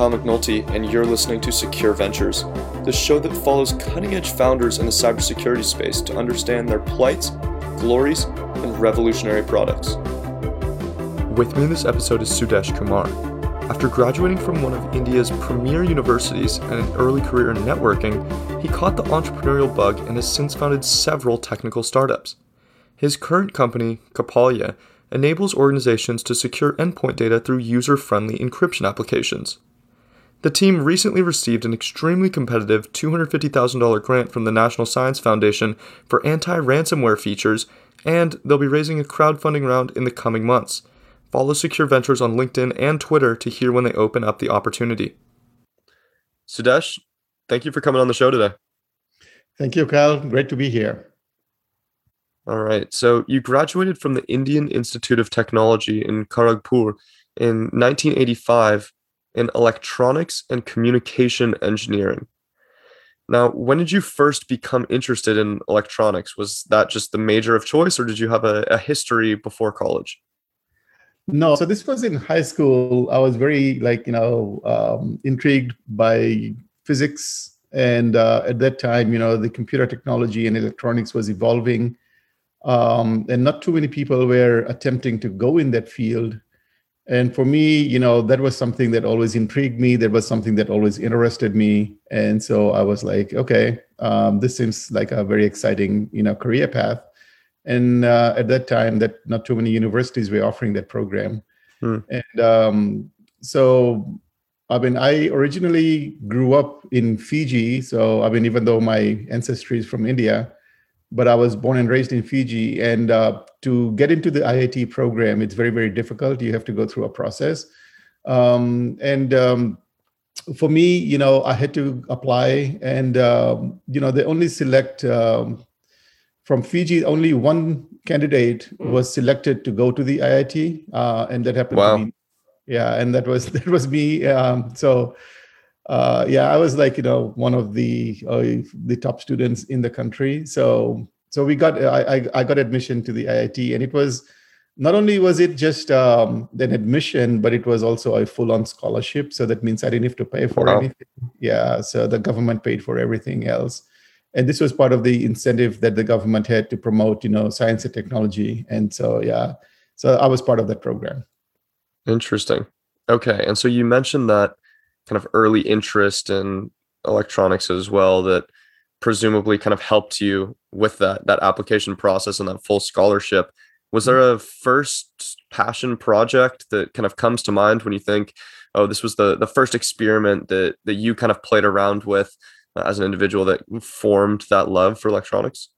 Kyle McNulty, and you're listening to Secure Ventures, the show that follows cutting edge founders in the cybersecurity space to understand their plights, glories, and revolutionary products. With me in this episode is Sudesh Kumar. After graduating from one of India's premier universities and an early career in networking, he caught the entrepreneurial bug and has since founded several technical startups. His current company, Kapalya, enables organizations to secure endpoint data through user friendly encryption applications. The team recently received an extremely competitive $250,000 grant from the National Science Foundation for anti ransomware features, and they'll be raising a crowdfunding round in the coming months. Follow Secure Ventures on LinkedIn and Twitter to hear when they open up the opportunity. Sudesh, thank you for coming on the show today. Thank you, Kyle. Great to be here. All right. So you graduated from the Indian Institute of Technology in Kharagpur in 1985 in electronics and communication engineering. Now, when did you first become interested in electronics? Was that just the major of choice, or did you have a, a history before college? No, so this was in high school. I was very like you know um, intrigued by physics, and uh, at that time, you know, the computer technology and electronics was evolving um, and not too many people were attempting to go in that field and for me you know that was something that always intrigued me. That was something that always interested me. And so i was like okay um, this seems like a very exciting you know career path. And uh, at that time that not too many universities were offering that program. Hmm. and um, so i mean i originally grew up in fiji. So i mean even though my ancestry is from india but I was born and raised in Fiji. And uh, to get into the IIT program, it's very, very difficult. You have to go through a process. Um, and um, for me, you know, I had to apply, and um, you know, they only select um, from Fiji. Only one candidate was selected to go to the IIT, uh, and that happened wow. to me. Yeah, and that was that was me. Um, so uh, yeah, I was like you know one of the uh, the top students in the country. So so we got I, I got admission to the IIT, and it was not only was it just um, an admission, but it was also a full on scholarship. So that means I didn't have to pay for wow. anything. Yeah, so the government paid for everything else, and this was part of the incentive that the government had to promote you know science and technology. And so yeah, so I was part of that program. Interesting. Okay, and so you mentioned that kind of early interest in electronics as well that presumably kind of helped you with that that application process and that full scholarship. Was there a first passion project that kind of comes to mind when you think oh this was the the first experiment that that you kind of played around with uh, as an individual that formed that love for electronics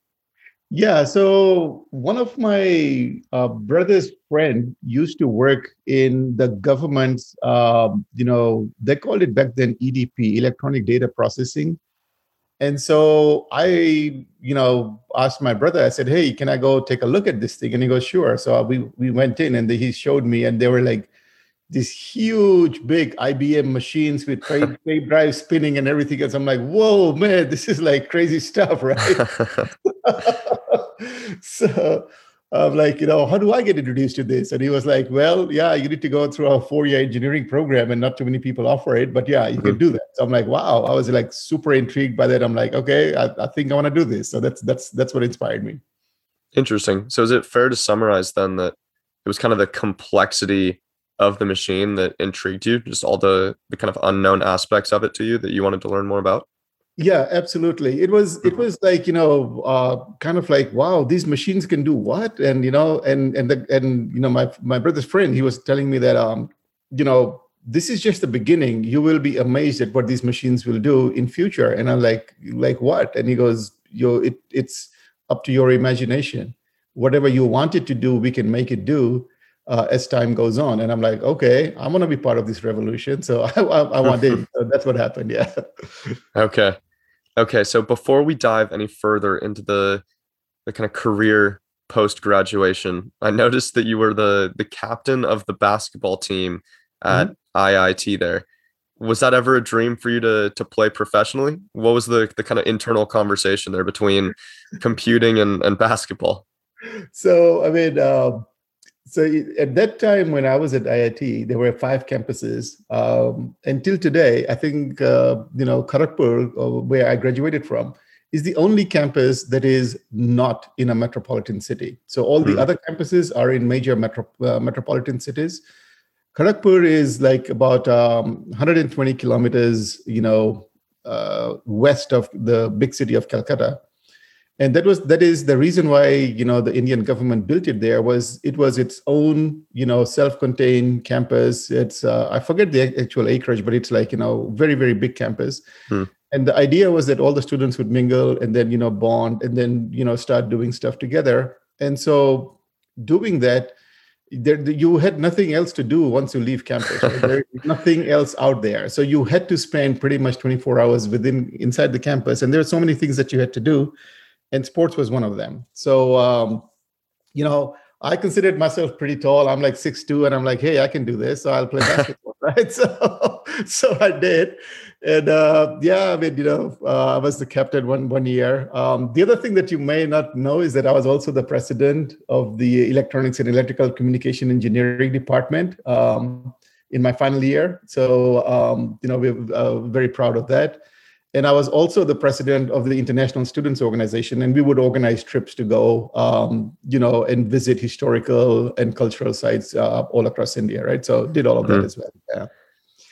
yeah. So one of my uh, brother's friend used to work in the government's, um, you know, they called it back then EDP, electronic data processing. And so I, you know, asked my brother. I said, "Hey, can I go take a look at this thing?" And he goes, "Sure." So we we went in, and he showed me, and they were like these huge, big IBM machines with tape, tape drive spinning and everything else. I'm like, whoa, man, this is like crazy stuff, right? so I'm like, you know, how do I get introduced to this? And he was like, well, yeah, you need to go through a four-year engineering program, and not too many people offer it, but yeah, you mm-hmm. can do that. So I'm like, wow, I was like super intrigued by that. I'm like, okay, I, I think I want to do this. So that's that's that's what inspired me. Interesting. So is it fair to summarize then that it was kind of the complexity of the machine that intrigued you? Just all the the kind of unknown aspects of it to you that you wanted to learn more about? Yeah, absolutely. It was it was like you know uh, kind of like wow, these machines can do what? And you know, and and the, and you know, my my brother's friend, he was telling me that um, you know, this is just the beginning. You will be amazed at what these machines will do in future. And I'm like, like what? And he goes, you it it's up to your imagination. Whatever you want it to do, we can make it do uh, as time goes on. And I'm like, okay, I want to be part of this revolution. So I, I, I want it. So that's what happened. Yeah. okay. Okay. So before we dive any further into the the kind of career post graduation, I noticed that you were the the captain of the basketball team at mm-hmm. IIT. There was that ever a dream for you to to play professionally? What was the the kind of internal conversation there between computing and and basketball? So I mean. Um, so at that time when I was at IIT, there were five campuses. Um, until today, I think uh, you know Kharagpur, uh, where I graduated from, is the only campus that is not in a metropolitan city. So all the mm. other campuses are in major metro, uh, metropolitan cities. Kharagpur is like about um, 120 kilometers, you know, uh, west of the big city of Calcutta and that was that is the reason why you know the indian government built it there was it was its own you know self-contained campus it's uh, i forget the actual acreage but it's like you know very very big campus hmm. and the idea was that all the students would mingle and then you know bond and then you know start doing stuff together and so doing that there, you had nothing else to do once you leave campus. Right? There's nothing else out there, so you had to spend pretty much 24 hours within inside the campus, and there are so many things that you had to do and sports was one of them. So, um, you know, I considered myself pretty tall. I'm like six two, and I'm like, hey, I can do this, so I'll play basketball, right? So, so I did, and uh, yeah, I mean, you know, uh, I was the captain one one year. Um, the other thing that you may not know is that I was also the president of the electronics and electrical communication engineering department um, in my final year. So, um, you know, we're uh, very proud of that and I was also the president of the International Students Organization, and we would organize trips to go, um, you know, and visit historical and cultural sites uh, all across India, right? So did all of that mm-hmm. as well. Yeah.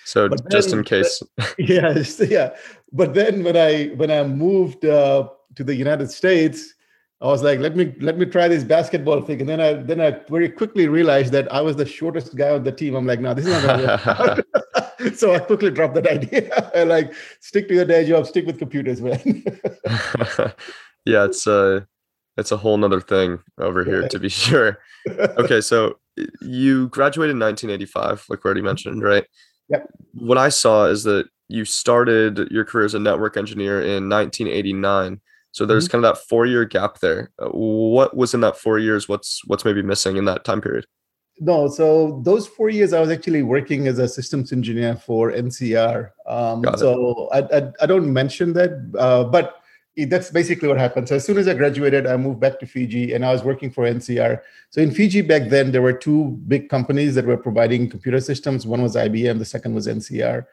So but just then, in case. yeah, yeah. But then when I when I moved uh, to the United States, I was like, let me let me try this basketball thing, and then I then I very quickly realized that I was the shortest guy on the team. I'm like, no, this is not gonna work. so I quickly dropped that idea. I like stick to your day job, stick with computers, man. yeah, it's a it's a whole nother thing over here to be sure. Okay, so you graduated in 1985, like we already mentioned, right? Yep. What I saw is that you started your career as a network engineer in 1989. So there's mm-hmm. kind of that four year gap there. Uh, what was in that four years? What's what's maybe missing in that time period? No so those four years i was actually working as a systems engineer for ncr um, so I, I, I, don't mention that uh, but that's basically what happened. So as soon as i graduated i moved back to fiji and i was working for ncr so in fiji back then there were two big companies that were providing computer systems. One was ibm the second was ncr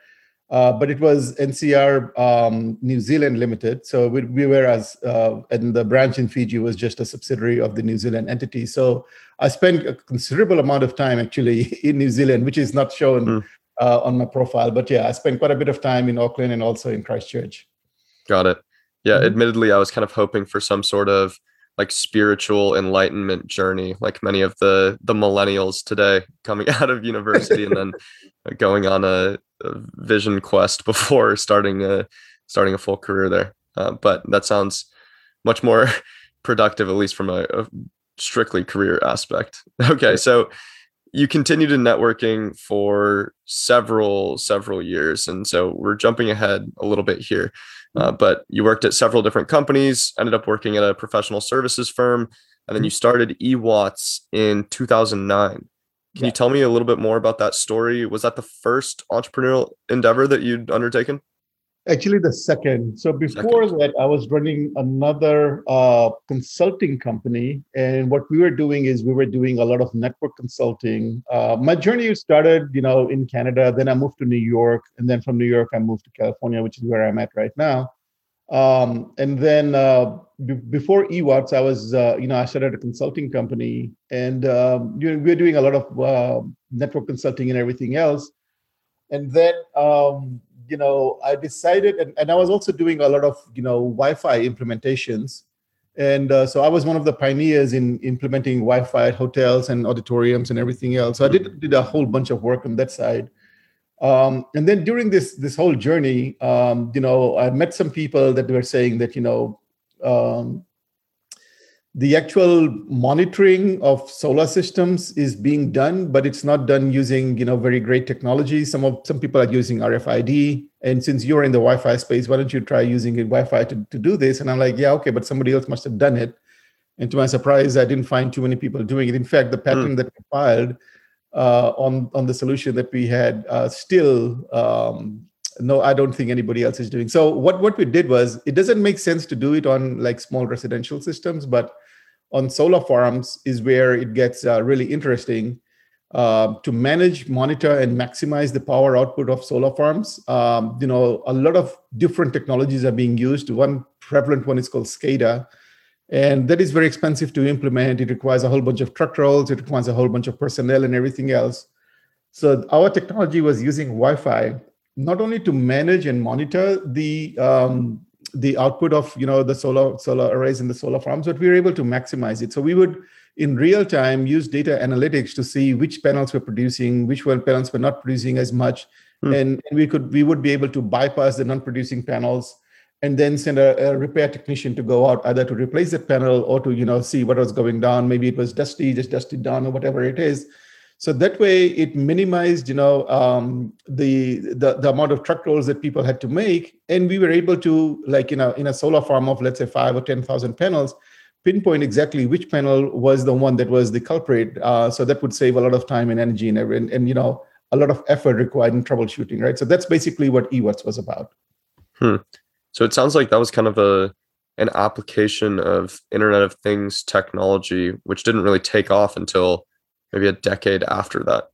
uh, but it was NCR um, New Zealand Limited. So we, we were as, uh, and the branch in Fiji was just a subsidiary of the New Zealand entity. So I spent a considerable amount of time actually in New Zealand, which is not shown mm. uh, on my profile. But yeah, I spent quite a bit of time in Auckland and also in Christchurch. Got it. Yeah, mm-hmm. admittedly, I was kind of hoping for some sort of like spiritual enlightenment journey like many of the the millennials today coming out of university and then going on a, a, vision quest before starting a starting a full career there. Uh, but that sounds much more productive at least from a, a strictly career aspect. Okay so you continued in networking for several several years and so we're jumping ahead a little bit here. Uh, but you worked at several different companies, ended up working at a professional services firm, and then you started eWatts in 2009. Can yeah. you tell me a little bit more about that story? Was that the first entrepreneurial endeavor that you'd undertaken? Actually, the second. So before second. that, I was running another uh, consulting company, and what we were doing is we were doing a lot of network consulting. Uh, my journey started, you know, in Canada. Then I moved to New York, and then from New York, I moved to California, which is where I'm at right now. Um, and then uh, b- before eWatts, I was, uh, you know, I started a consulting company, and um, you know, we were doing a lot of uh, network consulting and everything else. And then um, you know, I decided, and, and I was also doing a lot of, you know, Wi-Fi implementations. And uh, so I was one of the pioneers in implementing Wi-Fi at hotels and auditoriums and everything else. So I did, did a whole bunch of work on that side. Um, and then during this this whole journey, um, you know, I met some people that were saying that, you know, um, the actual monitoring of solar systems is being done but it's not done using you know very great technology. Some of some people are using rfid and since you're in the wi-fi space why don't you try using wi-fi to, to do this? And i'm like yeah okay but somebody else must have done it. And to my surprise i didn't find too many people doing it. In fact the patent mm. that I filed uh, on on the solution that we had uh, still um, no i don't think anybody else is doing so what what we did was it doesn't make sense to do it on like small residential systems but on solar farms is where it gets uh, really interesting. Uh, to manage, monitor, and maximize the power output of solar farms, um, you know, a lot of different technologies are being used. One prevalent one is called SCADA, and that is very expensive to implement. It requires a whole bunch of truck rolls. It requires a whole bunch of personnel and everything else. So our technology was using Wi-Fi not only to manage and monitor the um, the output of you know the solar solar arrays in the solar farms, but we were able to maximize it. So we would in real time use data analytics to see which panels were producing, which one panels were not producing as much, hmm. and, and, we could we would be able to bypass the non-producing panels and then send a, a, repair technician to go out either to replace that panel or to you know see what was going down. Maybe it was dusty, just dusted down or whatever it is so that way, it minimized, you know, um, the, the the amount of truck rolls that people had to make, and we were able to, like, in a in a solar farm of let's say five or ten thousand panels, pinpoint exactly which panel was the one that was the culprit. Uh, so that would save a lot of time and energy and, and and you know a lot of effort required in troubleshooting, right? So that's basically what eWatts was about. Hmm. So it sounds like that was kind of a an application of Internet of Things technology, which didn't really take off until maybe a decade after that.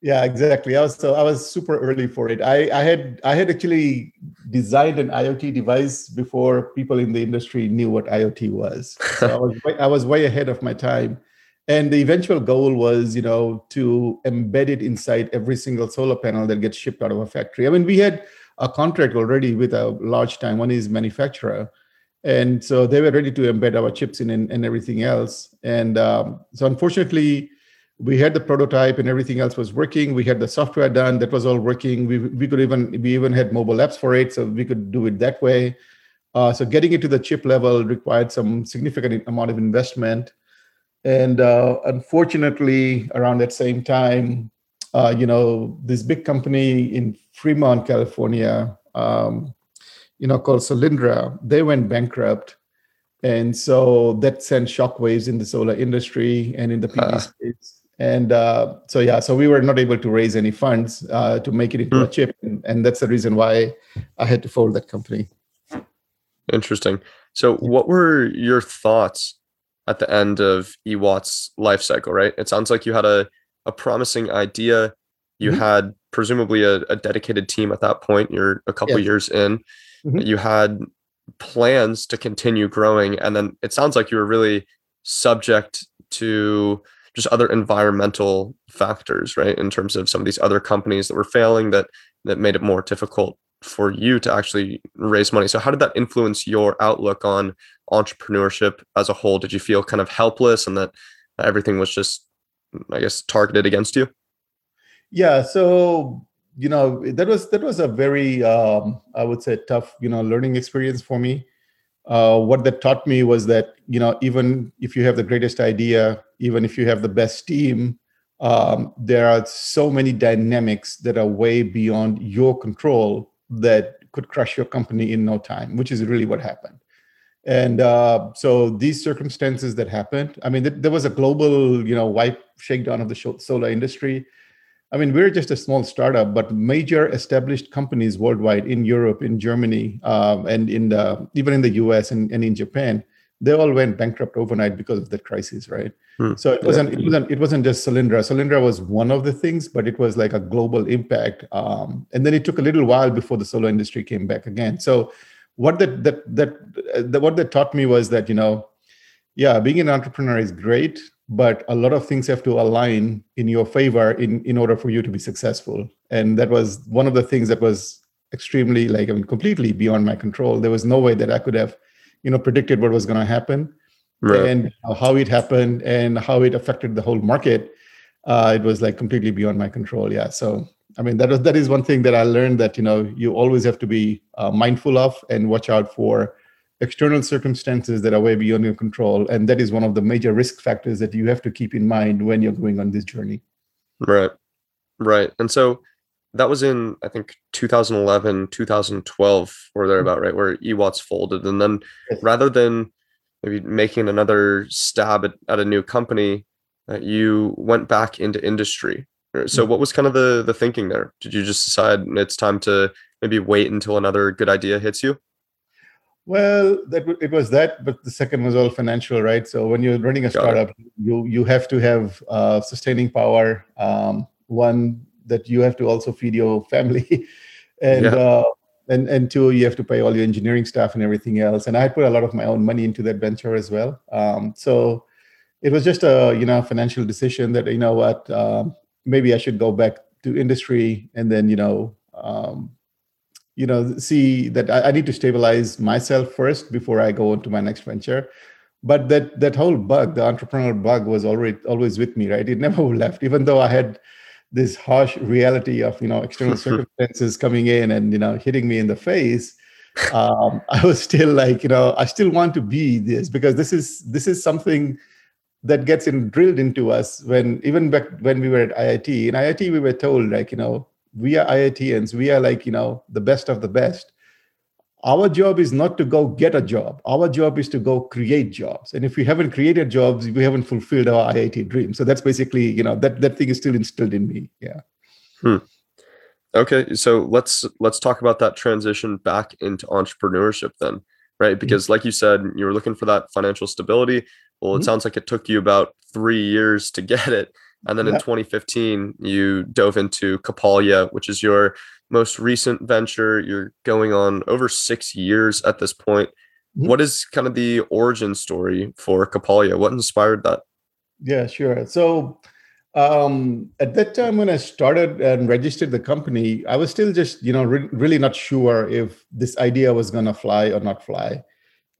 Yeah, exactly. I was so I was super early for it. I, I had I had actually designed an IoT device before people in the industry knew what IoT was. So I was way, I was way ahead of my time. And the eventual goal was, you know, to embed it inside every single solar panel that gets shipped out of a factory. I mean, we had a contract already with a large Taiwanese manufacturer, and so they were ready to embed our chips in and, and everything else. And um, so, unfortunately, we had the prototype and everything else was working. We had the software done. That was all working. We, we could even we even had mobile apps for it so we could do it that way. Uh, so getting it to the chip level required some significant amount of investment. And uh, unfortunately around that same time uh, you know this big company in fremont california um, you know called solyndra they went bankrupt. And so that sent shockwaves in the solar industry and in the PV uh. space. And uh, so yeah so we were not able to raise any funds uh, to make it into mm. a chip. And, and, that's the reason why i had to fold that company. Interesting. So what were your thoughts at the end of eWatt's life cycle right? It sounds like you had a, a promising idea you mm-hmm. had presumably a, a, dedicated team at that point you're a couple yes. years in mm-hmm. you had plans to continue growing and then it sounds like you were really subject to just other environmental factors, right? In terms of some of these other companies that were failing that that made it more difficult for you to actually raise money. So how did that influence your outlook on entrepreneurship as a whole? Did you feel kind of helpless and that everything was just I guess targeted against you? Yeah, so you know that was that was a very um, I would say tough you know learning experience for me uh, what that taught me was that you know even if you have the greatest idea even if you have the best team um, there are so many dynamics that are way beyond your control that could crush your company in no time which is really what happened and uh, so these circumstances that happened i mean th- there was a global you know wipe shakedown of the solar industry I mean, we're just a small startup, but major established companies worldwide in Europe, in Germany, um, and in the even in the US and, and in Japan, they all went bankrupt overnight because of that crisis, right? Hmm. So it wasn't it wasn't it wasn't just Solyndra. Solyndra was one of the things, but it was like a global impact. Um, and then it took a little while before the solar industry came back again. So what that that that, that what that taught me was that you know, yeah, being an entrepreneur is great, but a lot of things have to align in your favor in in order for you to be successful. And that was one of the things that was extremely like i mean completely beyond my control. There was no way that i could have you know predicted what was going to happen right. and how it happened and how it affected the whole market uh, it was like completely beyond my control yeah. So i mean that was that is one thing that i learned that you know you always have to be uh, mindful of and watch out for external circumstances that are way beyond your control. And that is one of the major risk factors that you have to keep in mind when you're going on this journey. Right. Right. And so that was in i think 2011 2012 or thereabout right where ewatts folded. And then yes. rather than maybe making another stab at, at a new company uh, you went back into industry so mm-hmm. what was kind of the the thinking there did you just decide it's time to maybe wait until another good idea hits you Well, that it was that, but the second was all financial, right? So when you're running a startup, you you have to have uh, sustaining power. Um, one that you have to also feed your family, and yeah. uh, and and two, you have to pay all your engineering staff and everything else. And I put a lot of my own money into that venture as well. Um, so it was just a you know financial decision that you know what um, maybe I should go back to industry and then you know um, you know see that I, I, need to stabilize myself first before i go into my next venture. But that that whole bug the entrepreneurial bug was already always with me right? It never left even though i had this harsh reality of you know external circumstances coming in and you know hitting me in the face um, i was still like you know i still want to be this because this is this is something that gets in, drilled into us when even back when we were at iit in iit we were told like you know we are IITians. We are like, you know, the best of the best. Our job is not to go get a job. Our job is to go create jobs. And if we haven't created jobs, we haven't fulfilled our IIT dream. So that's basically, you know, that that thing is still instilled in me. Yeah. Hmm. Okay, so let's let's talk about that transition back into entrepreneurship then, right? Mm-hmm. Because like you said, you were looking for that financial stability. Well, it mm-hmm. sounds like it took you about three years to get it. And then in 2015, you dove into Kapalya, which is your most recent venture. You're going on over six years at this point. Mm-hmm. What is kind of the origin story for Kapalya? What inspired that? Yeah, sure. So um, at that time when I started and registered the company, I was still just, you know, re- really not sure if this idea was going to fly or not fly.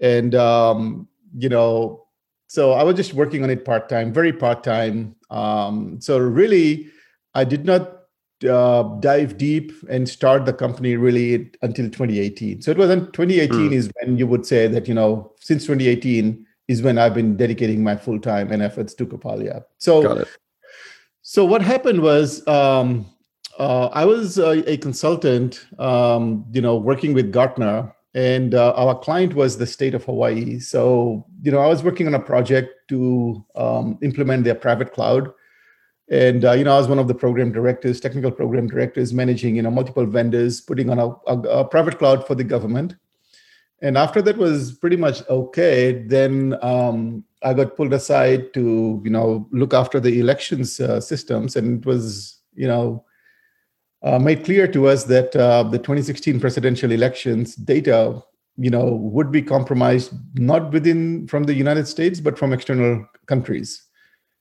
And, um, you know, so I was just working on it part time, very part time. Um, so really, I did not uh, dive deep and start the company really until 2018. So it was in 2018 mm. is when you would say that you know since 2018 is when I've been dedicating my full time and efforts to Kapalya. So, so what happened was um, uh, I was a, a consultant, um, you know, working with Gartner and uh, our client was the state of Hawaii. So, you know, I was working on a project to um, implement their private cloud, and uh, you know, I was one of the program directors, technical program directors, managing you know multiple vendors, putting on a, a, a private cloud for the government. And after that was pretty much okay, then um, I got pulled aside to you know look after the elections uh, systems, and it was you know uh, made clear to us that uh, the 2016 presidential elections data you know would be compromised not within from the united states but from external countries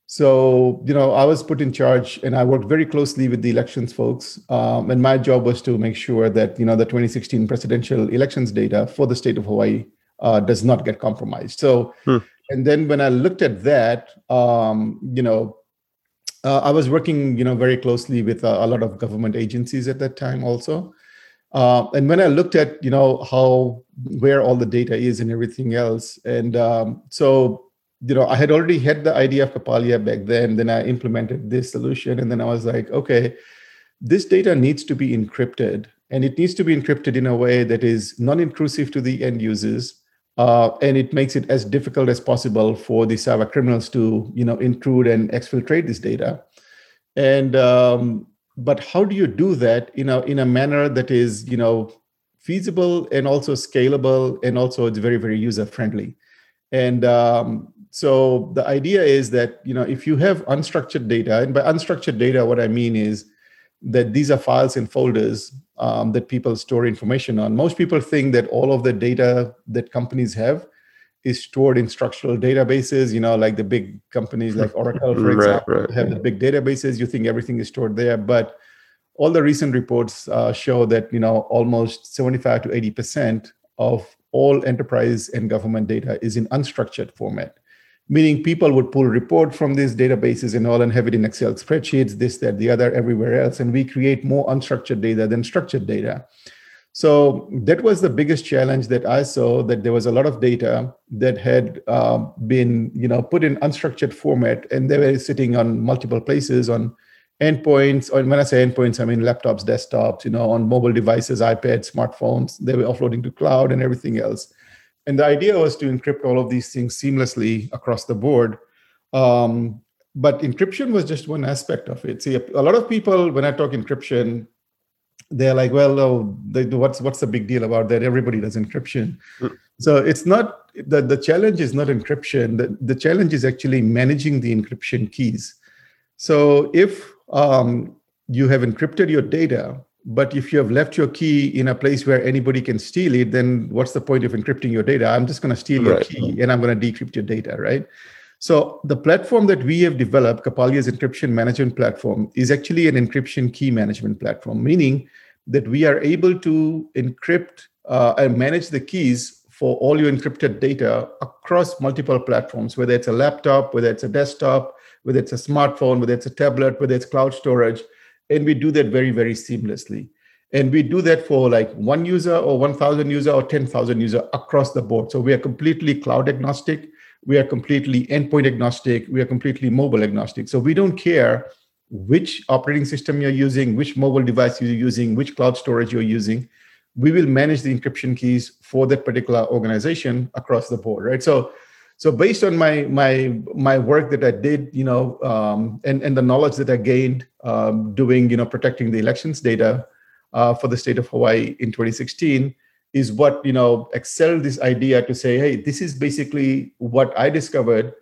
so you know i was put in charge and i worked very closely with the elections folks um, and my job was to make sure that you know the 2016 presidential elections data for the state of hawaii uh, does not get compromised so hmm. and then when i looked at that um, you know uh, I was working, you know, very closely with a, a, lot of government agencies at that time also. Uh, and when I looked at, you know, how where all the data is and everything else, and um, so you know, I had already had the idea of Kapalya back then. Then I implemented this solution, and then I was like, okay, this data needs to be encrypted, and it needs to be encrypted in a way that is non-intrusive to the end users uh, and it makes it as difficult as possible for the cyber criminals to you know intrude and exfiltrate this data and um, but how do you do that in a in a manner that is you know feasible and also scalable and also it's very very user friendly and um, so the idea is that you know if you have unstructured data and by unstructured data what i mean is that these are files and folders um, that people store information on. Most people think that all of the data that companies have is stored in structural databases. You know, like the big companies like Oracle, for example, right, have the big databases. You think everything is stored there, but all the recent reports uh, show that you know almost 75 to 80 percent of all enterprise and government data is in unstructured format meaning people would pull report from these databases and all and have it in excel spreadsheets this that the other everywhere else and we create more unstructured data than structured data so that was the biggest challenge that i saw that there was a lot of data that had uh, been you know put in unstructured format and they were sitting on multiple places on endpoints or when i say endpoints i mean laptops desktops you know on mobile devices ipads smartphones they were offloading to cloud and everything else and the idea was to encrypt all of these things seamlessly across the board. Um, but encryption was just one aspect of it. See, a lot of people, when I talk encryption, they're like, well, oh, they, what's what's the big deal about that? Everybody does encryption. Mm. So it's not the, the challenge is not encryption. The, the challenge is actually managing the encryption keys. So if um, you have encrypted your data, but if you have left your key in a place where anybody can steal it, then what's the point of encrypting your data? I'm just going to steal right. your key and I'm going to decrypt your data, right? So the platform that we have developed, Kapalya's encryption management platform, is actually an encryption key management platform, meaning that we are able to encrypt uh, and manage the keys for all your encrypted data across multiple platforms, whether it's a laptop, whether it's a desktop, whether it's a smartphone, whether it's a tablet, whether it's cloud storage. And we do that very, very seamlessly. And we do that for like one user or 1,000 user or 10,000 user across the board. So we are completely cloud agnostic we are completely endpoint agnostic we are completely mobile agnostic so we don't care which operating system you're using which mobile device you're using which cloud storage you're using we will manage the encryption keys for that particular organization across the board right? So so based on my my my work that i did you know um, and and the knowledge that i gained um, doing you know protecting the elections data uh, for the state of hawaii in 2016 is what you know excelled this idea to say hey this is basically what i discovered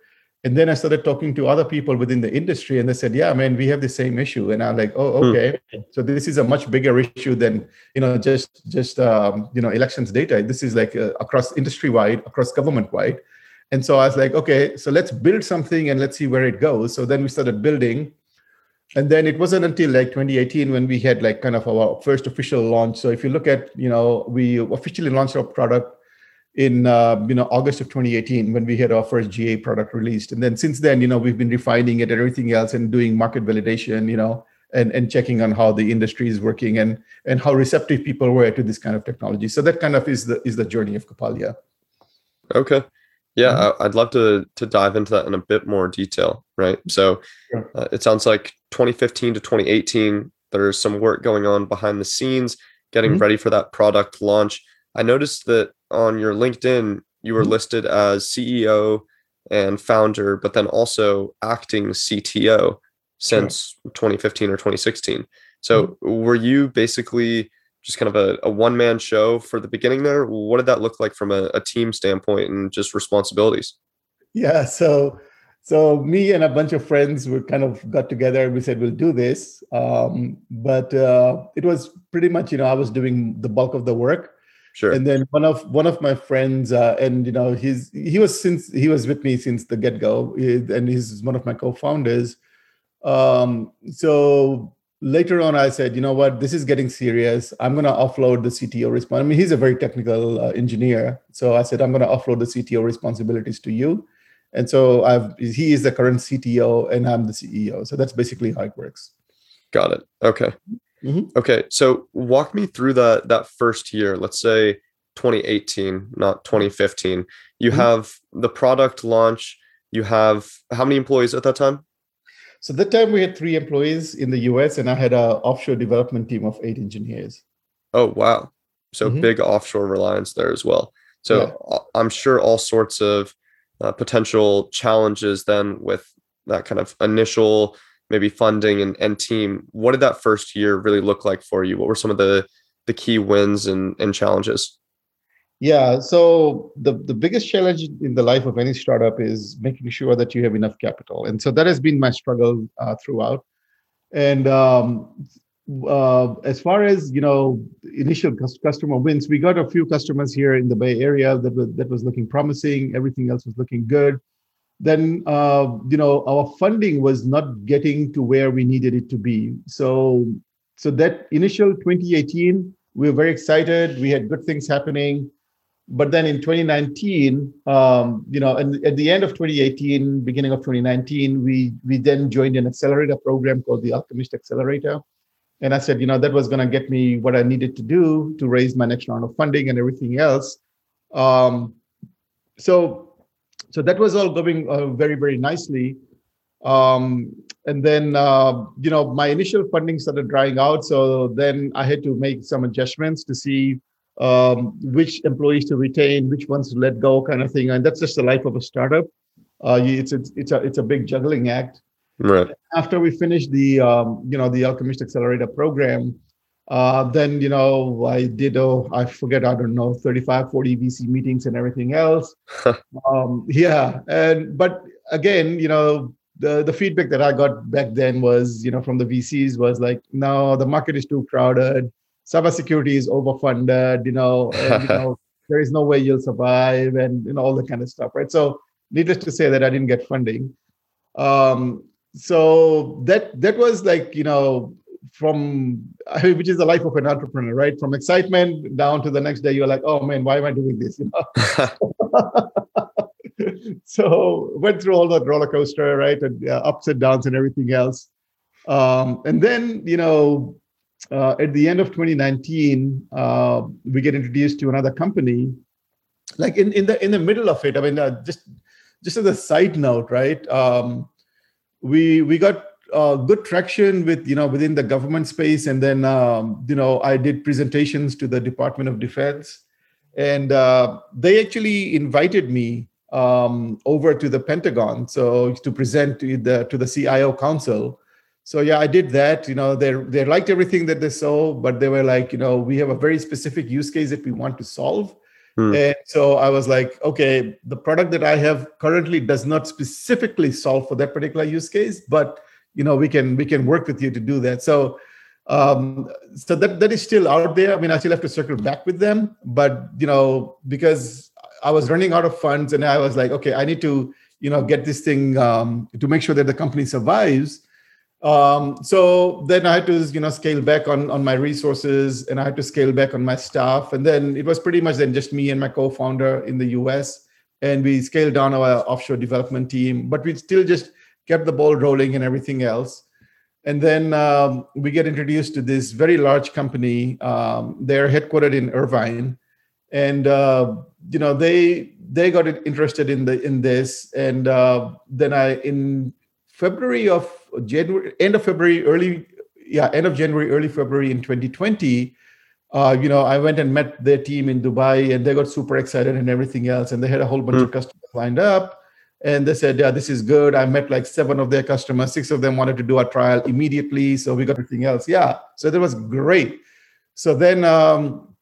and then i started talking to other people within the industry and they said yeah man we have the same issue. And i'm like oh hmm. okay. Hmm. so this is a much bigger issue than you know just just um, you know elections data. This is like uh, across industry wide across government wide and so i was like okay so let's build something and let's see where it goes. So then we started building. And then it wasn't until like 2018 when we had like kind of our first official launch. So if you look at you know we officially launched our product in uh, you know august of 2018 when we had our first ga product released and then since then you know we've been refining it and everything else and doing market validation you know and, and checking on how the industry is working and and how receptive people were to this kind of technology so that kind of is the is the journey of kapalya okay yeah, mm-hmm. I'd love to to dive into that in a bit more detail, right? So uh, it sounds like 2015 to 2018 there's some work going on behind the scenes getting mm-hmm. ready for that product launch. I noticed that on your LinkedIn you were mm-hmm. listed as CEO and founder, but then also acting CTO since sure. 2015 or 2016. So mm-hmm. were you basically just kind of a, a one man show for the beginning there. What did that look like from a, a, team standpoint and just responsibilities? Yeah, so so me and a bunch of friends we kind of got together and we said we'll do this. Um, but uh, it was pretty much you know I was doing the bulk of the work. Sure. And then one of one of my friends, uh, and you know, he's he was since he was with me since the get go, and he's one of my co-founders. Um, so later on i said you know what? This is getting serious. I'm going to offload the cto response i mean he's a very technical uh, engineer. So i said i'm going to offload the cto responsibilities to you. And so i've he is the current cto and i'm the ceo so that's basically how it works. Got it. Okay mm-hmm. okay so walk me through that that first year let's say 2018 not 2015 you mm-hmm. have the product launch you have how many employees at that time so that time we had three employees in the US, and I had an offshore development team of eight engineers. Oh wow! So mm-hmm. big offshore reliance there as well. So yeah. I'm sure all sorts of uh, potential challenges then with that kind of initial maybe funding and, and team. What did that first year really look like for you? What were some of the the key wins and, and challenges? Yeah. So the, the biggest challenge in the life of any startup is making sure that you have enough capital. And so that has been my struggle uh, throughout. And um, uh, as far as you know, initial customer wins, we got a few customers here in the Bay Area that was that was looking promising. Everything else was looking good. Then uh, you know our funding was not getting to where we needed it to be. So so that initial 2018, we were very excited. We had good things happening but then in 2019 um, you know and at the end of 2018 beginning of 2019 we we then joined an accelerator program called the alchemist accelerator and i said you know that was going to get me what i needed to do to raise my next round of funding and everything else um, so so that was all going uh, very very nicely um, and then uh, you know my initial funding started drying out so then i had to make some adjustments to see um, which employees to retain, which ones to let go, kind of thing. And that's just the life of a startup. Uh, it's, it's it's a it's a big juggling act. Right. After we finished the um, you know the Alchemist Accelerator program, Uh, then, you know, I did, oh, I forget, I don't know, 35, 40 VC meetings and everything else. um, yeah. And, but again, you know, the, the feedback that I got back then was, you know, from the VCs was like, no, the market is too crowded. Cybersecurity is overfunded, you know, and, you know, there is no way you'll survive and, you know, all that kind of stuff. Right. So needless to say that I didn't get funding. Um, so that, that was like, you know, from which is the life of an entrepreneur, right? From excitement down to the next day, you're like, oh man, why am I doing this? You know. so went through all that roller coaster, right, and uh, ups and downs and everything else. Um, and then you know, uh, at the end of 2019, uh, we get introduced to another company. Like in, in the in the middle of it, I mean, uh, just just as a side note, right? Um, we we got uh, good traction with you know within the government space, and then um, you know I did presentations to the Department of Defense, and uh, they actually invited me um, over to the Pentagon, so to present to the to the CIO Council. So yeah, I did that. You know, they they liked everything that they saw, but they were like, you know, we have a very specific use case that we want to solve. Hmm. And so I was like, okay, the product that I have currently does not specifically solve for that particular use case, but you know we can we can work with you to do that. So um so that that is still out there. I mean i still have to circle back with them but you know because i was running out of funds and i was like okay i need to you know get this thing um, to make sure that the company survives. Um, so then i had to you know scale back on on my resources and i had to scale back on my staff. And then it was pretty much then just me and my co-founder in the us and we scaled down our offshore development team but we still just kept the ball rolling and everything else. And then um, we get introduced to this very large company. Um, they're headquartered in Irvine, and uh, you know they they got interested in the in this. And uh, then I in February of January, end of February, early yeah, end of January, early February in 2020. Uh, you know, I went and met their team in Dubai, and they got super excited and everything else. And they had a whole bunch mm. of customers lined up and they said, "Yeah, this is good." I met like seven of their customers. Six of them wanted to do a trial immediately, so we got everything else. Yeah, so that was great. So then, um,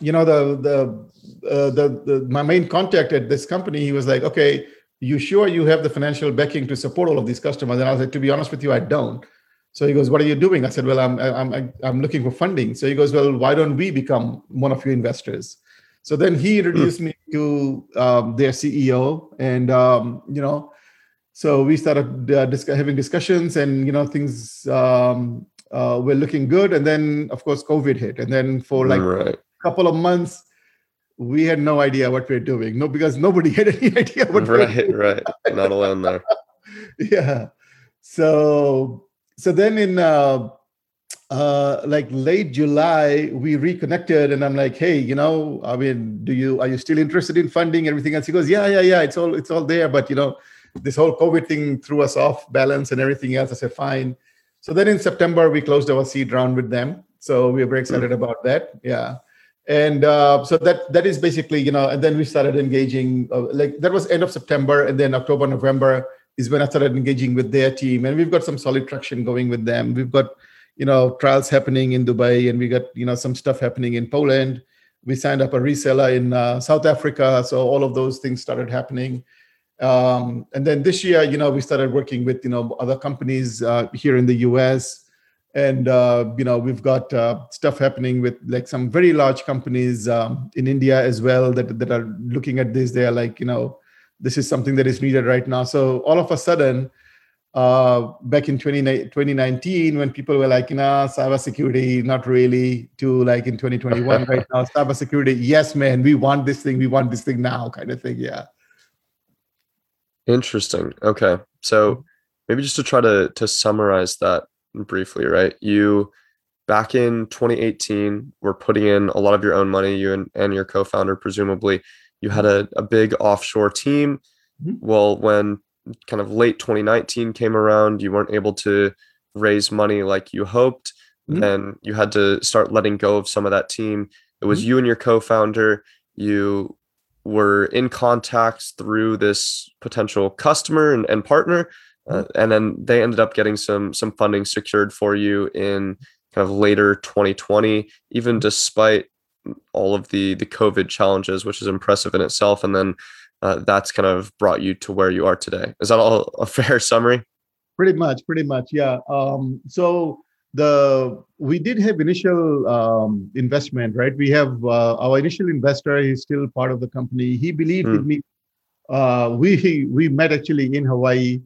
you know, the the, uh, the the my main contact at this company, he was like, "Okay, you sure you have the financial backing to support all of these customers?" And I was like, "To be honest with you, I don't." So he goes, "What are you doing?" I said, "Well, I'm I'm I'm looking for funding." So he goes, "Well, why don't we become one of your investors?" So then he introduced me to um, their CEO, and um, you know, so we started uh, having discussions, and you know, things um, uh, were looking good. And then, of course, COVID hit, and then for like right. a couple of months, we had no idea what we are doing. No, because nobody had any idea what. Right, we right. Not alone there. yeah. So so then in uh, uh, like late July, we reconnected, and I'm like, hey, you know, I mean, do you are you still interested in funding everything else? He goes, yeah, yeah, yeah, it's all it's all there, but you know, this whole COVID thing threw us off balance and everything else. I said, fine. So then in September, we closed our seed round with them. So we were very excited mm-hmm. about that. Yeah. And uh, so that that is basically, you know, and then we started engaging. Uh, like that was end of September, and then October, November is when I started engaging with their team, and we've got some solid traction going with them. We've got you know trials happening in dubai and we got you know some stuff happening in poland. We signed up a reseller in uh, south africa so all of those things started happening. Um, and then this year you know we started working with you know other companies uh, here in the us and uh, you know we've got uh, stuff happening with like some very large companies um, in india as well that, that are looking at this. They are like you know this is something that is needed right now. So all of a sudden uh, back in 20, 2019 when people were like, you know, cybersecurity, not really, to like in 2021 right now, cybersecurity, yes, man, we want this thing, we want this thing now, kind of thing. Yeah. Interesting. Okay. So maybe just to try to to summarize that briefly, right? You back in 2018 were putting in a lot of your own money, you and, and your co-founder, presumably. You had a, a big offshore team. Mm-hmm. Well, when kind of late 2019 came around, you weren't able to raise money like you hoped, mm-hmm. then you had to start letting go of some of that team. It was mm-hmm. you and your co-founder. You were in contacts through this potential customer and, and partner, uh, mm-hmm. and then they ended up getting some some funding secured for you in kind of later 2020, even despite all of the the COVID challenges, which is impressive in itself. And then uh, that's kind of brought you to where you are today. Is that all a fair summary? Pretty much, pretty much, yeah. Um, so the we did have initial um, investment, right? We have uh, our initial investor. He's still part of the company. He believed mm. in me. Uh, we we met actually in Hawaii,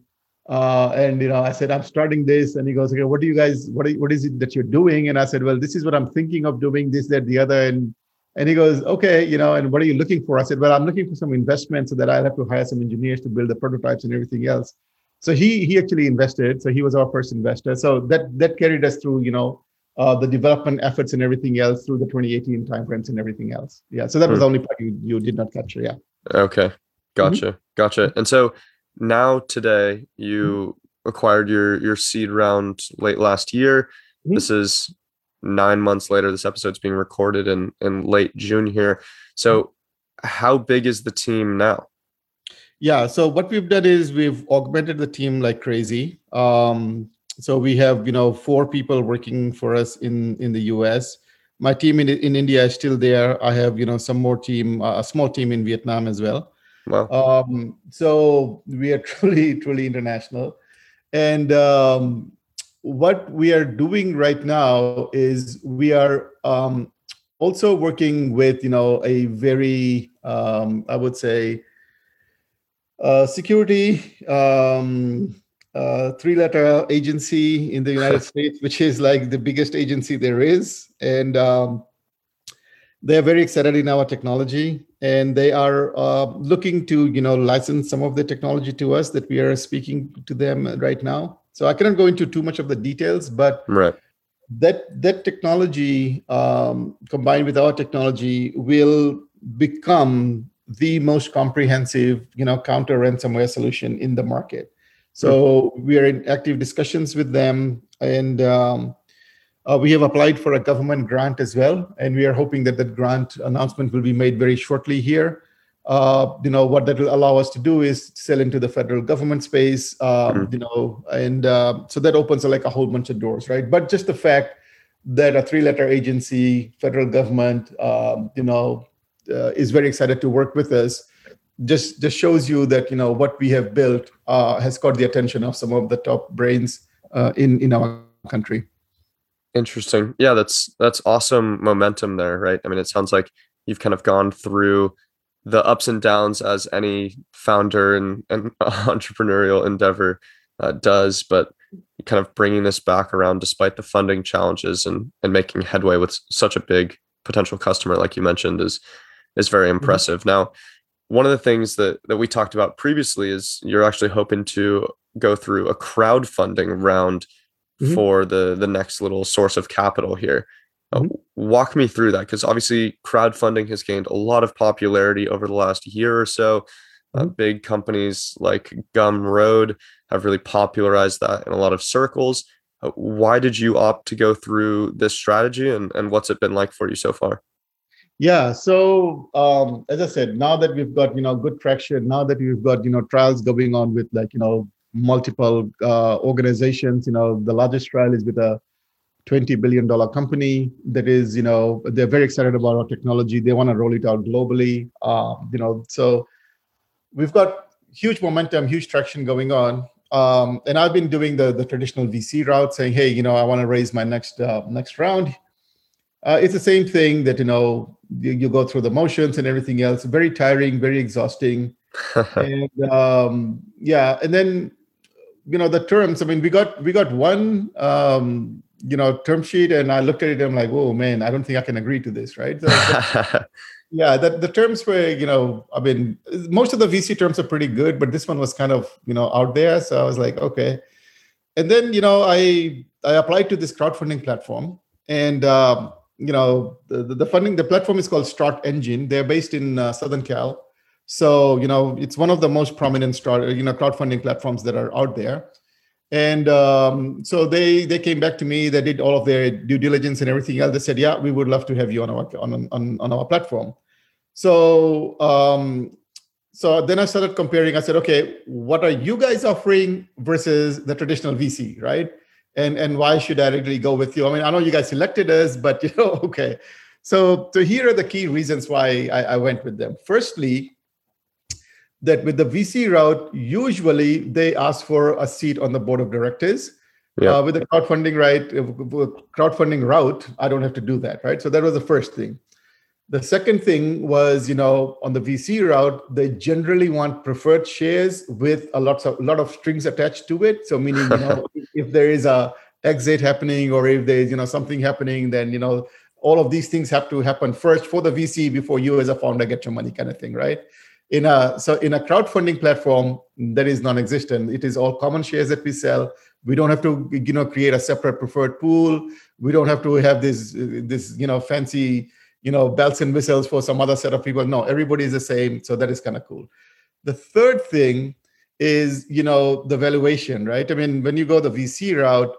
uh, and you know I said I'm starting this, and he goes, okay, what do you guys what are, what is it that you're doing? And I said, well, this is what I'm thinking of doing, this, that, the other, and and he goes, okay, you know, and what are you looking for? I said, well, I'm looking for some investment so that I'll have to hire some engineers to build the prototypes and everything else. So he he actually invested. So he was our first investor. So that that carried us through, you know, uh, the development efforts and everything else through the 2018 timeframes and everything else. Yeah. So that was mm. the only part you, you did not capture. Yeah. Okay. Gotcha. Mm-hmm. Gotcha. And so now today you mm-hmm. acquired your your seed round late last year. Mm-hmm. This is nine months later. This episode's being recorded in in late June here. So, how big is the team now? Yeah. So what we've done is we've augmented the team like crazy. Um, so we have you know four people working for us in in the U.S. My team in in India is still there. I have you know some more team, uh, a small team in Vietnam as well. Wow. Um, so we are truly truly international, and um, what we are doing right now is we are um, also working with you know a very um, I would say uh, security um, uh, three-letter agency in the United States, which is like the biggest agency there is, and um, they are very excited in our technology, and they are uh, looking to you know license some of the technology to us that we are speaking to them right now. So I cannot go into too much of the details, but right. that that technology um, combined with our technology will become the most comprehensive, you know, counter ransomware solution in the market. So mm-hmm. we are in active discussions with them, and um, uh, we have applied for a government grant as well, and we are hoping that that grant announcement will be made very shortly here uh, you know what that will allow us to do is sell into the federal government space um, mm-hmm. you know and uh, so that opens like a whole bunch of doors right? But just the fact that a three letter agency federal government um, you know uh, is very excited to work with us just just shows you that you know what we have built uh, has caught the attention of some of the top brains uh, in in our country. Interesting. Yeah that's that's awesome momentum there right? I mean it sounds like you've kind of gone through the ups and downs as any founder and, and entrepreneurial endeavor uh, does, but kind of bringing this back around despite the funding challenges and and making headway with such a big potential customer like you mentioned is is very mm-hmm. impressive. Mm-hmm. Now, one of the things that that we talked about previously is you're actually hoping to go through a crowdfunding round mm-hmm. for the the next little source of capital here. Uh, walk me through that because obviously crowdfunding has gained a lot of popularity over the last year or so. Uh, mm-hmm. big companies like Gumroad have really popularized that in a lot of circles. Uh, why did you opt to go through this strategy and, and what's it been like for you so far? Yeah, so um, as I said, now that we've got you know good traction, now that we've got you know trials going on with like you know multiple uh, organizations, you know the largest trial is with a 20 billion dollar company that is you know they're very excited about our technology. They want to roll it out globally. Um, you know so we've got huge momentum huge traction going on. Um, and i've been doing the the traditional vc route saying hey you know i want to raise my next uh, next round. Uh, it's the same thing that you know you, you, go through the motions and everything else. Very tiring very exhausting. And um, yeah and then you know the terms i mean we got we got one um, you know term sheet and i looked at it i'm like oh man i don't think i can agree to this right? So, yeah the, the terms were you know i mean most of the vc terms are pretty good but this one was kind of you know out there. So i was like okay. And then you know i i applied to this crowdfunding platform and um, you know the, the funding the platform is called StartEngine. They're based in uh, southern cal. So you know it's one of the most prominent start you know crowdfunding platforms that are out there and um, so they they came back to me they did all of their due diligence and everything else they said yeah we would love to have you on our on on, on our platform so um, so then i started comparing i said okay what are you guys offering versus the traditional vc right and and why should I really go with you? I mean, I know you guys selected us, but you know, okay. So so here are the key reasons why I, I went with them. Firstly, that with the VC route, usually they ask for a seat on the board of directors. Yeah. Uh, with the crowdfunding right, uh, crowdfunding route, I don't have to do that, right? So that was the first thing. The second thing was, you know, on the VC route, they generally want preferred shares with a lot of lot of strings attached to it. So meaning, you know, if there is a exit happening or if there's, you know, something happening, then you know, all of these things have to happen first for the VC before you as a founder get your money, kind of thing, right? In a so in a crowdfunding platform, that is non-existent. It is all common shares that we sell. We don't have to, you know, create a separate preferred pool. We don't have to have this this, you know, fancy you know bells and whistles for some other set of people no everybody is the same so that is kind of cool the third thing is you know the valuation right i mean when you go the vc route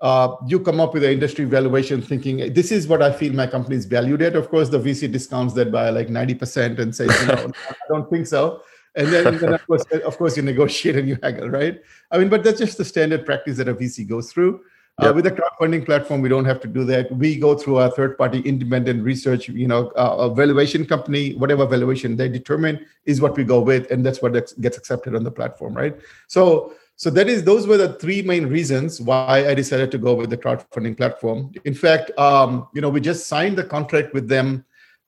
uh, you come up with an industry valuation thinking this is what i feel my company is valued at of course the vc discounts that by like 90% and says you know i don't think so and then, then of course of course you negotiate and you haggle right i mean but that's just the standard practice that a vc goes through Yep. Uh, with a crowdfunding platform, we don't have to do that. We go through a third-party independent research, you know, uh, a valuation company, whatever valuation they determine is what we go with, and that's what gets accepted on the platform, right? So, so that is those were the three main reasons why I decided to go with the crowdfunding platform. In fact, um, you know, we just signed the contract with them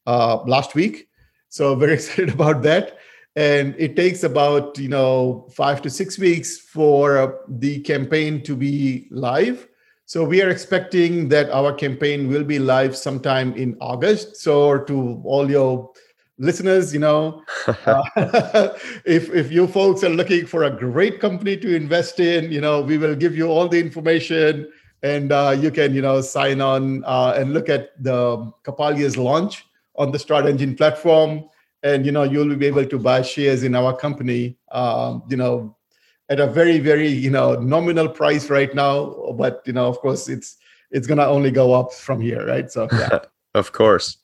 uh, last week, so very excited about that and it takes about you know five to six weeks for the campaign to be live so we are expecting that our campaign will be live sometime in August. So to all your listeners, you know, uh, if if you folks are looking for a great company to invest in, you know, we will give you all the information, and uh, you can you know sign on uh, and look at the Kapalya's launch on the StartEngine platform, and you know you'll be able to buy shares in our company, um, you know, at a very very you know nominal price right now. But you know of course it's it's gonna only go up from here right? So yeah. Of course.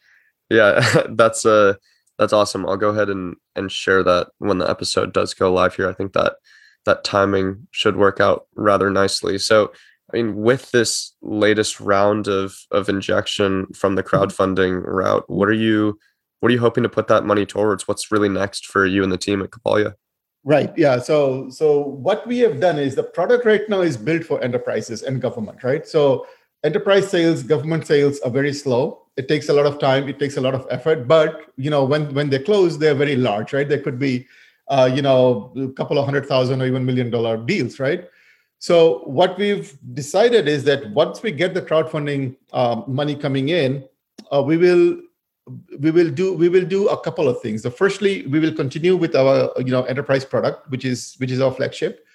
Yeah that's uh that's awesome i'll go ahead and and share that when the episode does go live here i think that that timing should work out rather nicely so i mean with this latest round of of injection from the mm-hmm. crowdfunding route what are you what are you hoping to put that money towards what's really next for you and the team at Kapalya Right. Yeah. So so what we have done is the product right now is built for enterprises and government, right? So enterprise sales, government sales are very slow. It takes a lot of time. It takes a lot of effort. But you know, when when they close, they're very large, right? They could be, uh, you know, a couple of hundred thousand or even million dollar deals, right? So what we've decided is that once we get the crowdfunding uh, money coming in, uh, we will we will do we will do a couple of things. So firstly, we will continue with our you know enterprise product, which is which is our flagship,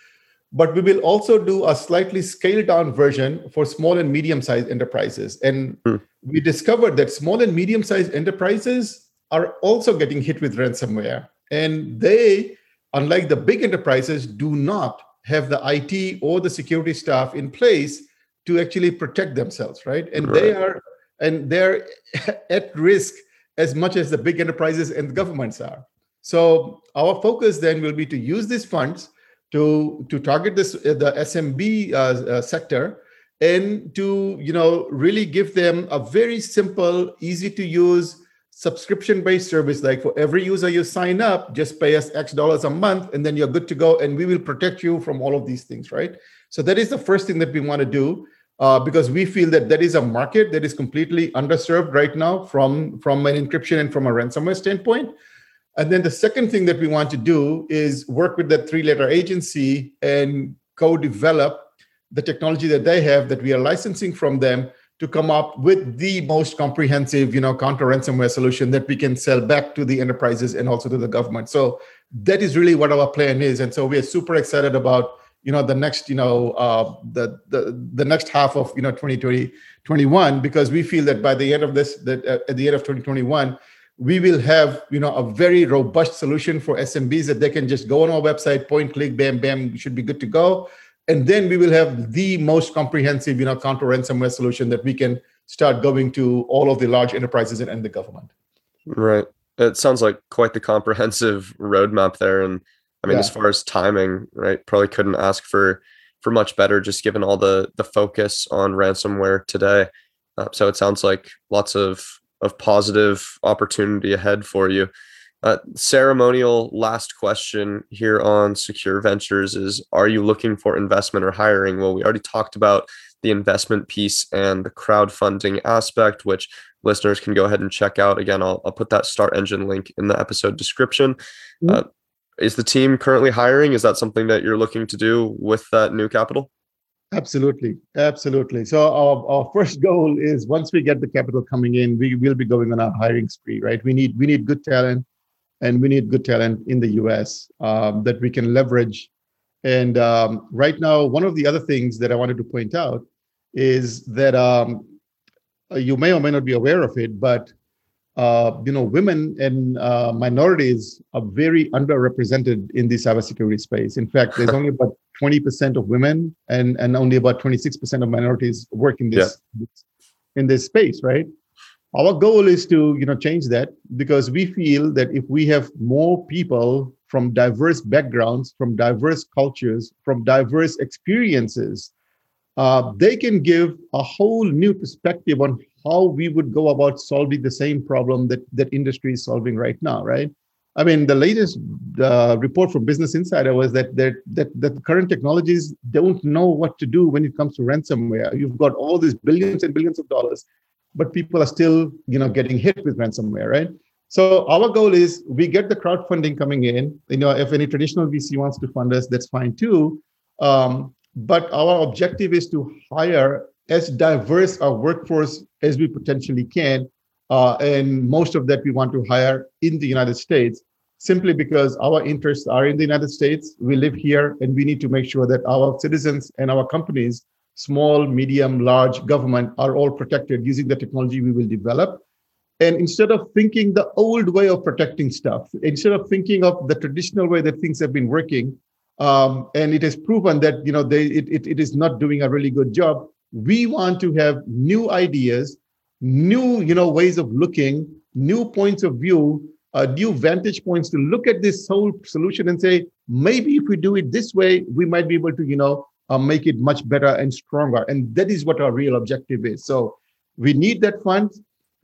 but we will also do a slightly scaled down version for small and medium sized enterprises. And hmm. we discovered that small and medium sized enterprises are also getting hit with ransomware, and they, unlike the big enterprises, do not have the IT or the security staff in place to actually protect themselves, right? And right. they are and they're at risk as much as the big enterprises and governments are. So our focus then will be to use these funds to to target this uh, the SMB uh, uh, sector and to you know really give them a very simple, easy to use subscription based service like for every user you sign up just pay us x dollars a month and then you're good to go and we will protect you from all of these things right so that is the first thing that we want to do uh, because we feel that that is a market that is completely underserved right now from, from an encryption and from a ransomware standpoint. And then the second thing that we want to do is work with that three letter agency and co develop the technology that they have that we are licensing from them to come up with the most comprehensive you know counter ransomware solution that we can sell back to the enterprises and also to the government. So that is really what our plan is. And so we are super excited about you know the next you know uh, the, the the next half of you know 2020 21 because we feel that by the end of this that uh, at the end of 2021 we will have you know a very robust solution for SMBs that they can just go on our website point click bam bam should be good to go and then we will have the most comprehensive you know counter ransomware solution that we can start going to all of the large enterprises and, and the government right it sounds like quite the comprehensive roadmap there and I mean, yeah. as far as timing, right? Probably couldn't ask for for much better, just given all the the focus on ransomware today. Uh, so it sounds like lots of of positive opportunity ahead for you. Uh, ceremonial last question here on Secure Ventures is Are you looking for investment or hiring? Well, we already talked about the investment piece and the crowdfunding aspect, which listeners can go ahead and check out. Again, I'll, I'll put that StartEngine link in the episode description. Mm-hmm. Uh, is the team currently hiring? Is that something that you're looking to do with that new capital? Absolutely, absolutely. So our, our first goal is once we get the capital coming in, we will be going on a hiring spree, right? We need we need good talent, and we need good talent in the U.S. Um, that we can leverage. And um, right now, one of the other things that I wanted to point out is that um, you may or may not be aware of it, but you know, women and uh, minorities are very underrepresented in the cybersecurity space. In fact, there's only about 20% of women and, and only about 26% of minorities work in this, yeah. in this space, right? Our goal is to you know change that because we feel that if we have more people from diverse backgrounds, from diverse cultures, from diverse experiences, uh, they can give a whole new perspective on how we would go about solving the same problem that that industry is solving right now, right? I mean, the latest uh, report from Business Insider was that that that current technologies don't know what to do when it comes to ransomware. You've got all these billions and billions of dollars, but people are still, you know, getting hit with ransomware, right? So our goal is we get the crowdfunding coming in. You know, if any traditional VC wants to fund us, that's fine too. Um, but our objective is to hire as diverse a workforce as we potentially can. Uh, and most of that we want to hire in the United States simply because our interests are in the United States. We live here and we need to make sure that our citizens and our companies, small, medium, large government, are all protected using the technology we will develop. And instead of thinking the old way of protecting stuff, instead of thinking of the traditional way that things have been working, um, and it has proven that you know they, it, it, it is not doing a really good job, we want to have new ideas new you know ways of looking new points of view uh, new vantage points to look at this whole solution and say maybe if we do it this way we might be able to you know uh, make it much better and stronger. And that is what our real objective is. So we need that fund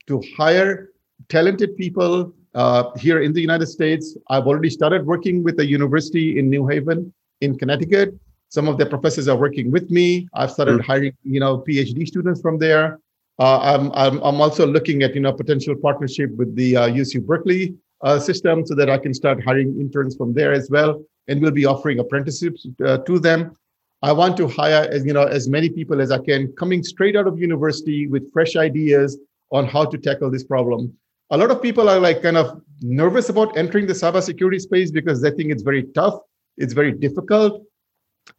to hire talented people uh, here in the united states. I've already started working with a university in new haven in connecticut some of the professors are working with me. I've started mm. hiring, you know, PhD students from there. Uh, I'm, I'm, I'm also looking at, you know, potential partnership with the uh, UC Berkeley uh, system so that I can start hiring interns from there as well. And we'll be offering apprenticeships uh, to them. I want to hire, as you know, as many people as I can coming straight out of university with fresh ideas on how to tackle this problem. A lot of people are like kind of nervous about entering the cybersecurity space because they think it's very tough, it's very difficult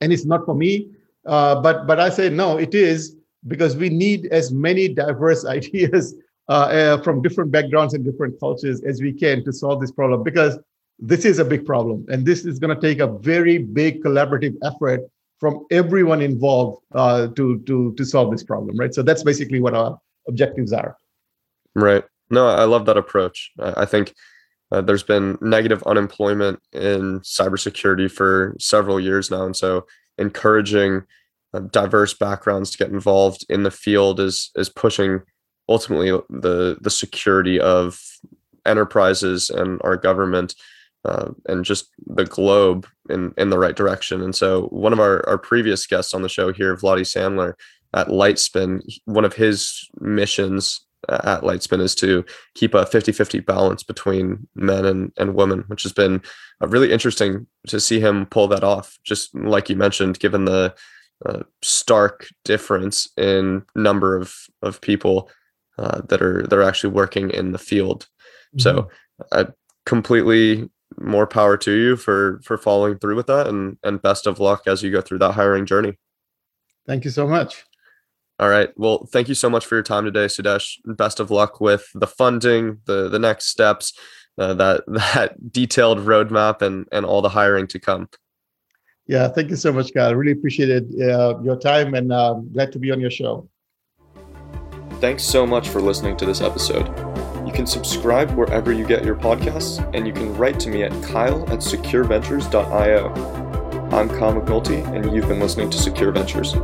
and it's not for me. Uh, but but I say no, it is because we need as many diverse ideas uh, uh, from different backgrounds and different cultures as we can to solve this problem because this is a big problem. And this is going to take a very big collaborative effort from everyone involved uh, to to to solve this problem right? So that's basically what our objectives are. Right. No i love that approach. I think uh, there's been negative unemployment in cybersecurity for several years now, and so encouraging uh, diverse backgrounds to get involved in the field is is pushing ultimately the the security of enterprises and our government uh, and just the globe in in the right direction. And so one of our our previous guests on the show here, Vladi Sandler at Lightspin, one of his missions at Lightspin is to keep a 50-50 balance between men and, and women, which has been really interesting to see him pull that off. Just like you mentioned, given the uh, stark difference in number of of people uh, that are that are actually working in the field. Mm-hmm. So, uh, completely more power to you for for following through with that, and and best of luck as you go through that hiring journey. Thank you so much. All right. Well, thank you so much for your time today, Sudesh. Best of luck with the funding, the the next steps, uh, that that detailed roadmap, and and all the hiring to come. Yeah, thank you so much, Kyle. Really appreciated uh, your time, and uh, glad to be on your show. Thanks so much for listening to this episode. You can subscribe wherever you get your podcasts, and you can write to me at kyle at secureventures.io. I'm Kyle McNulty, and you've been listening to Secure Ventures.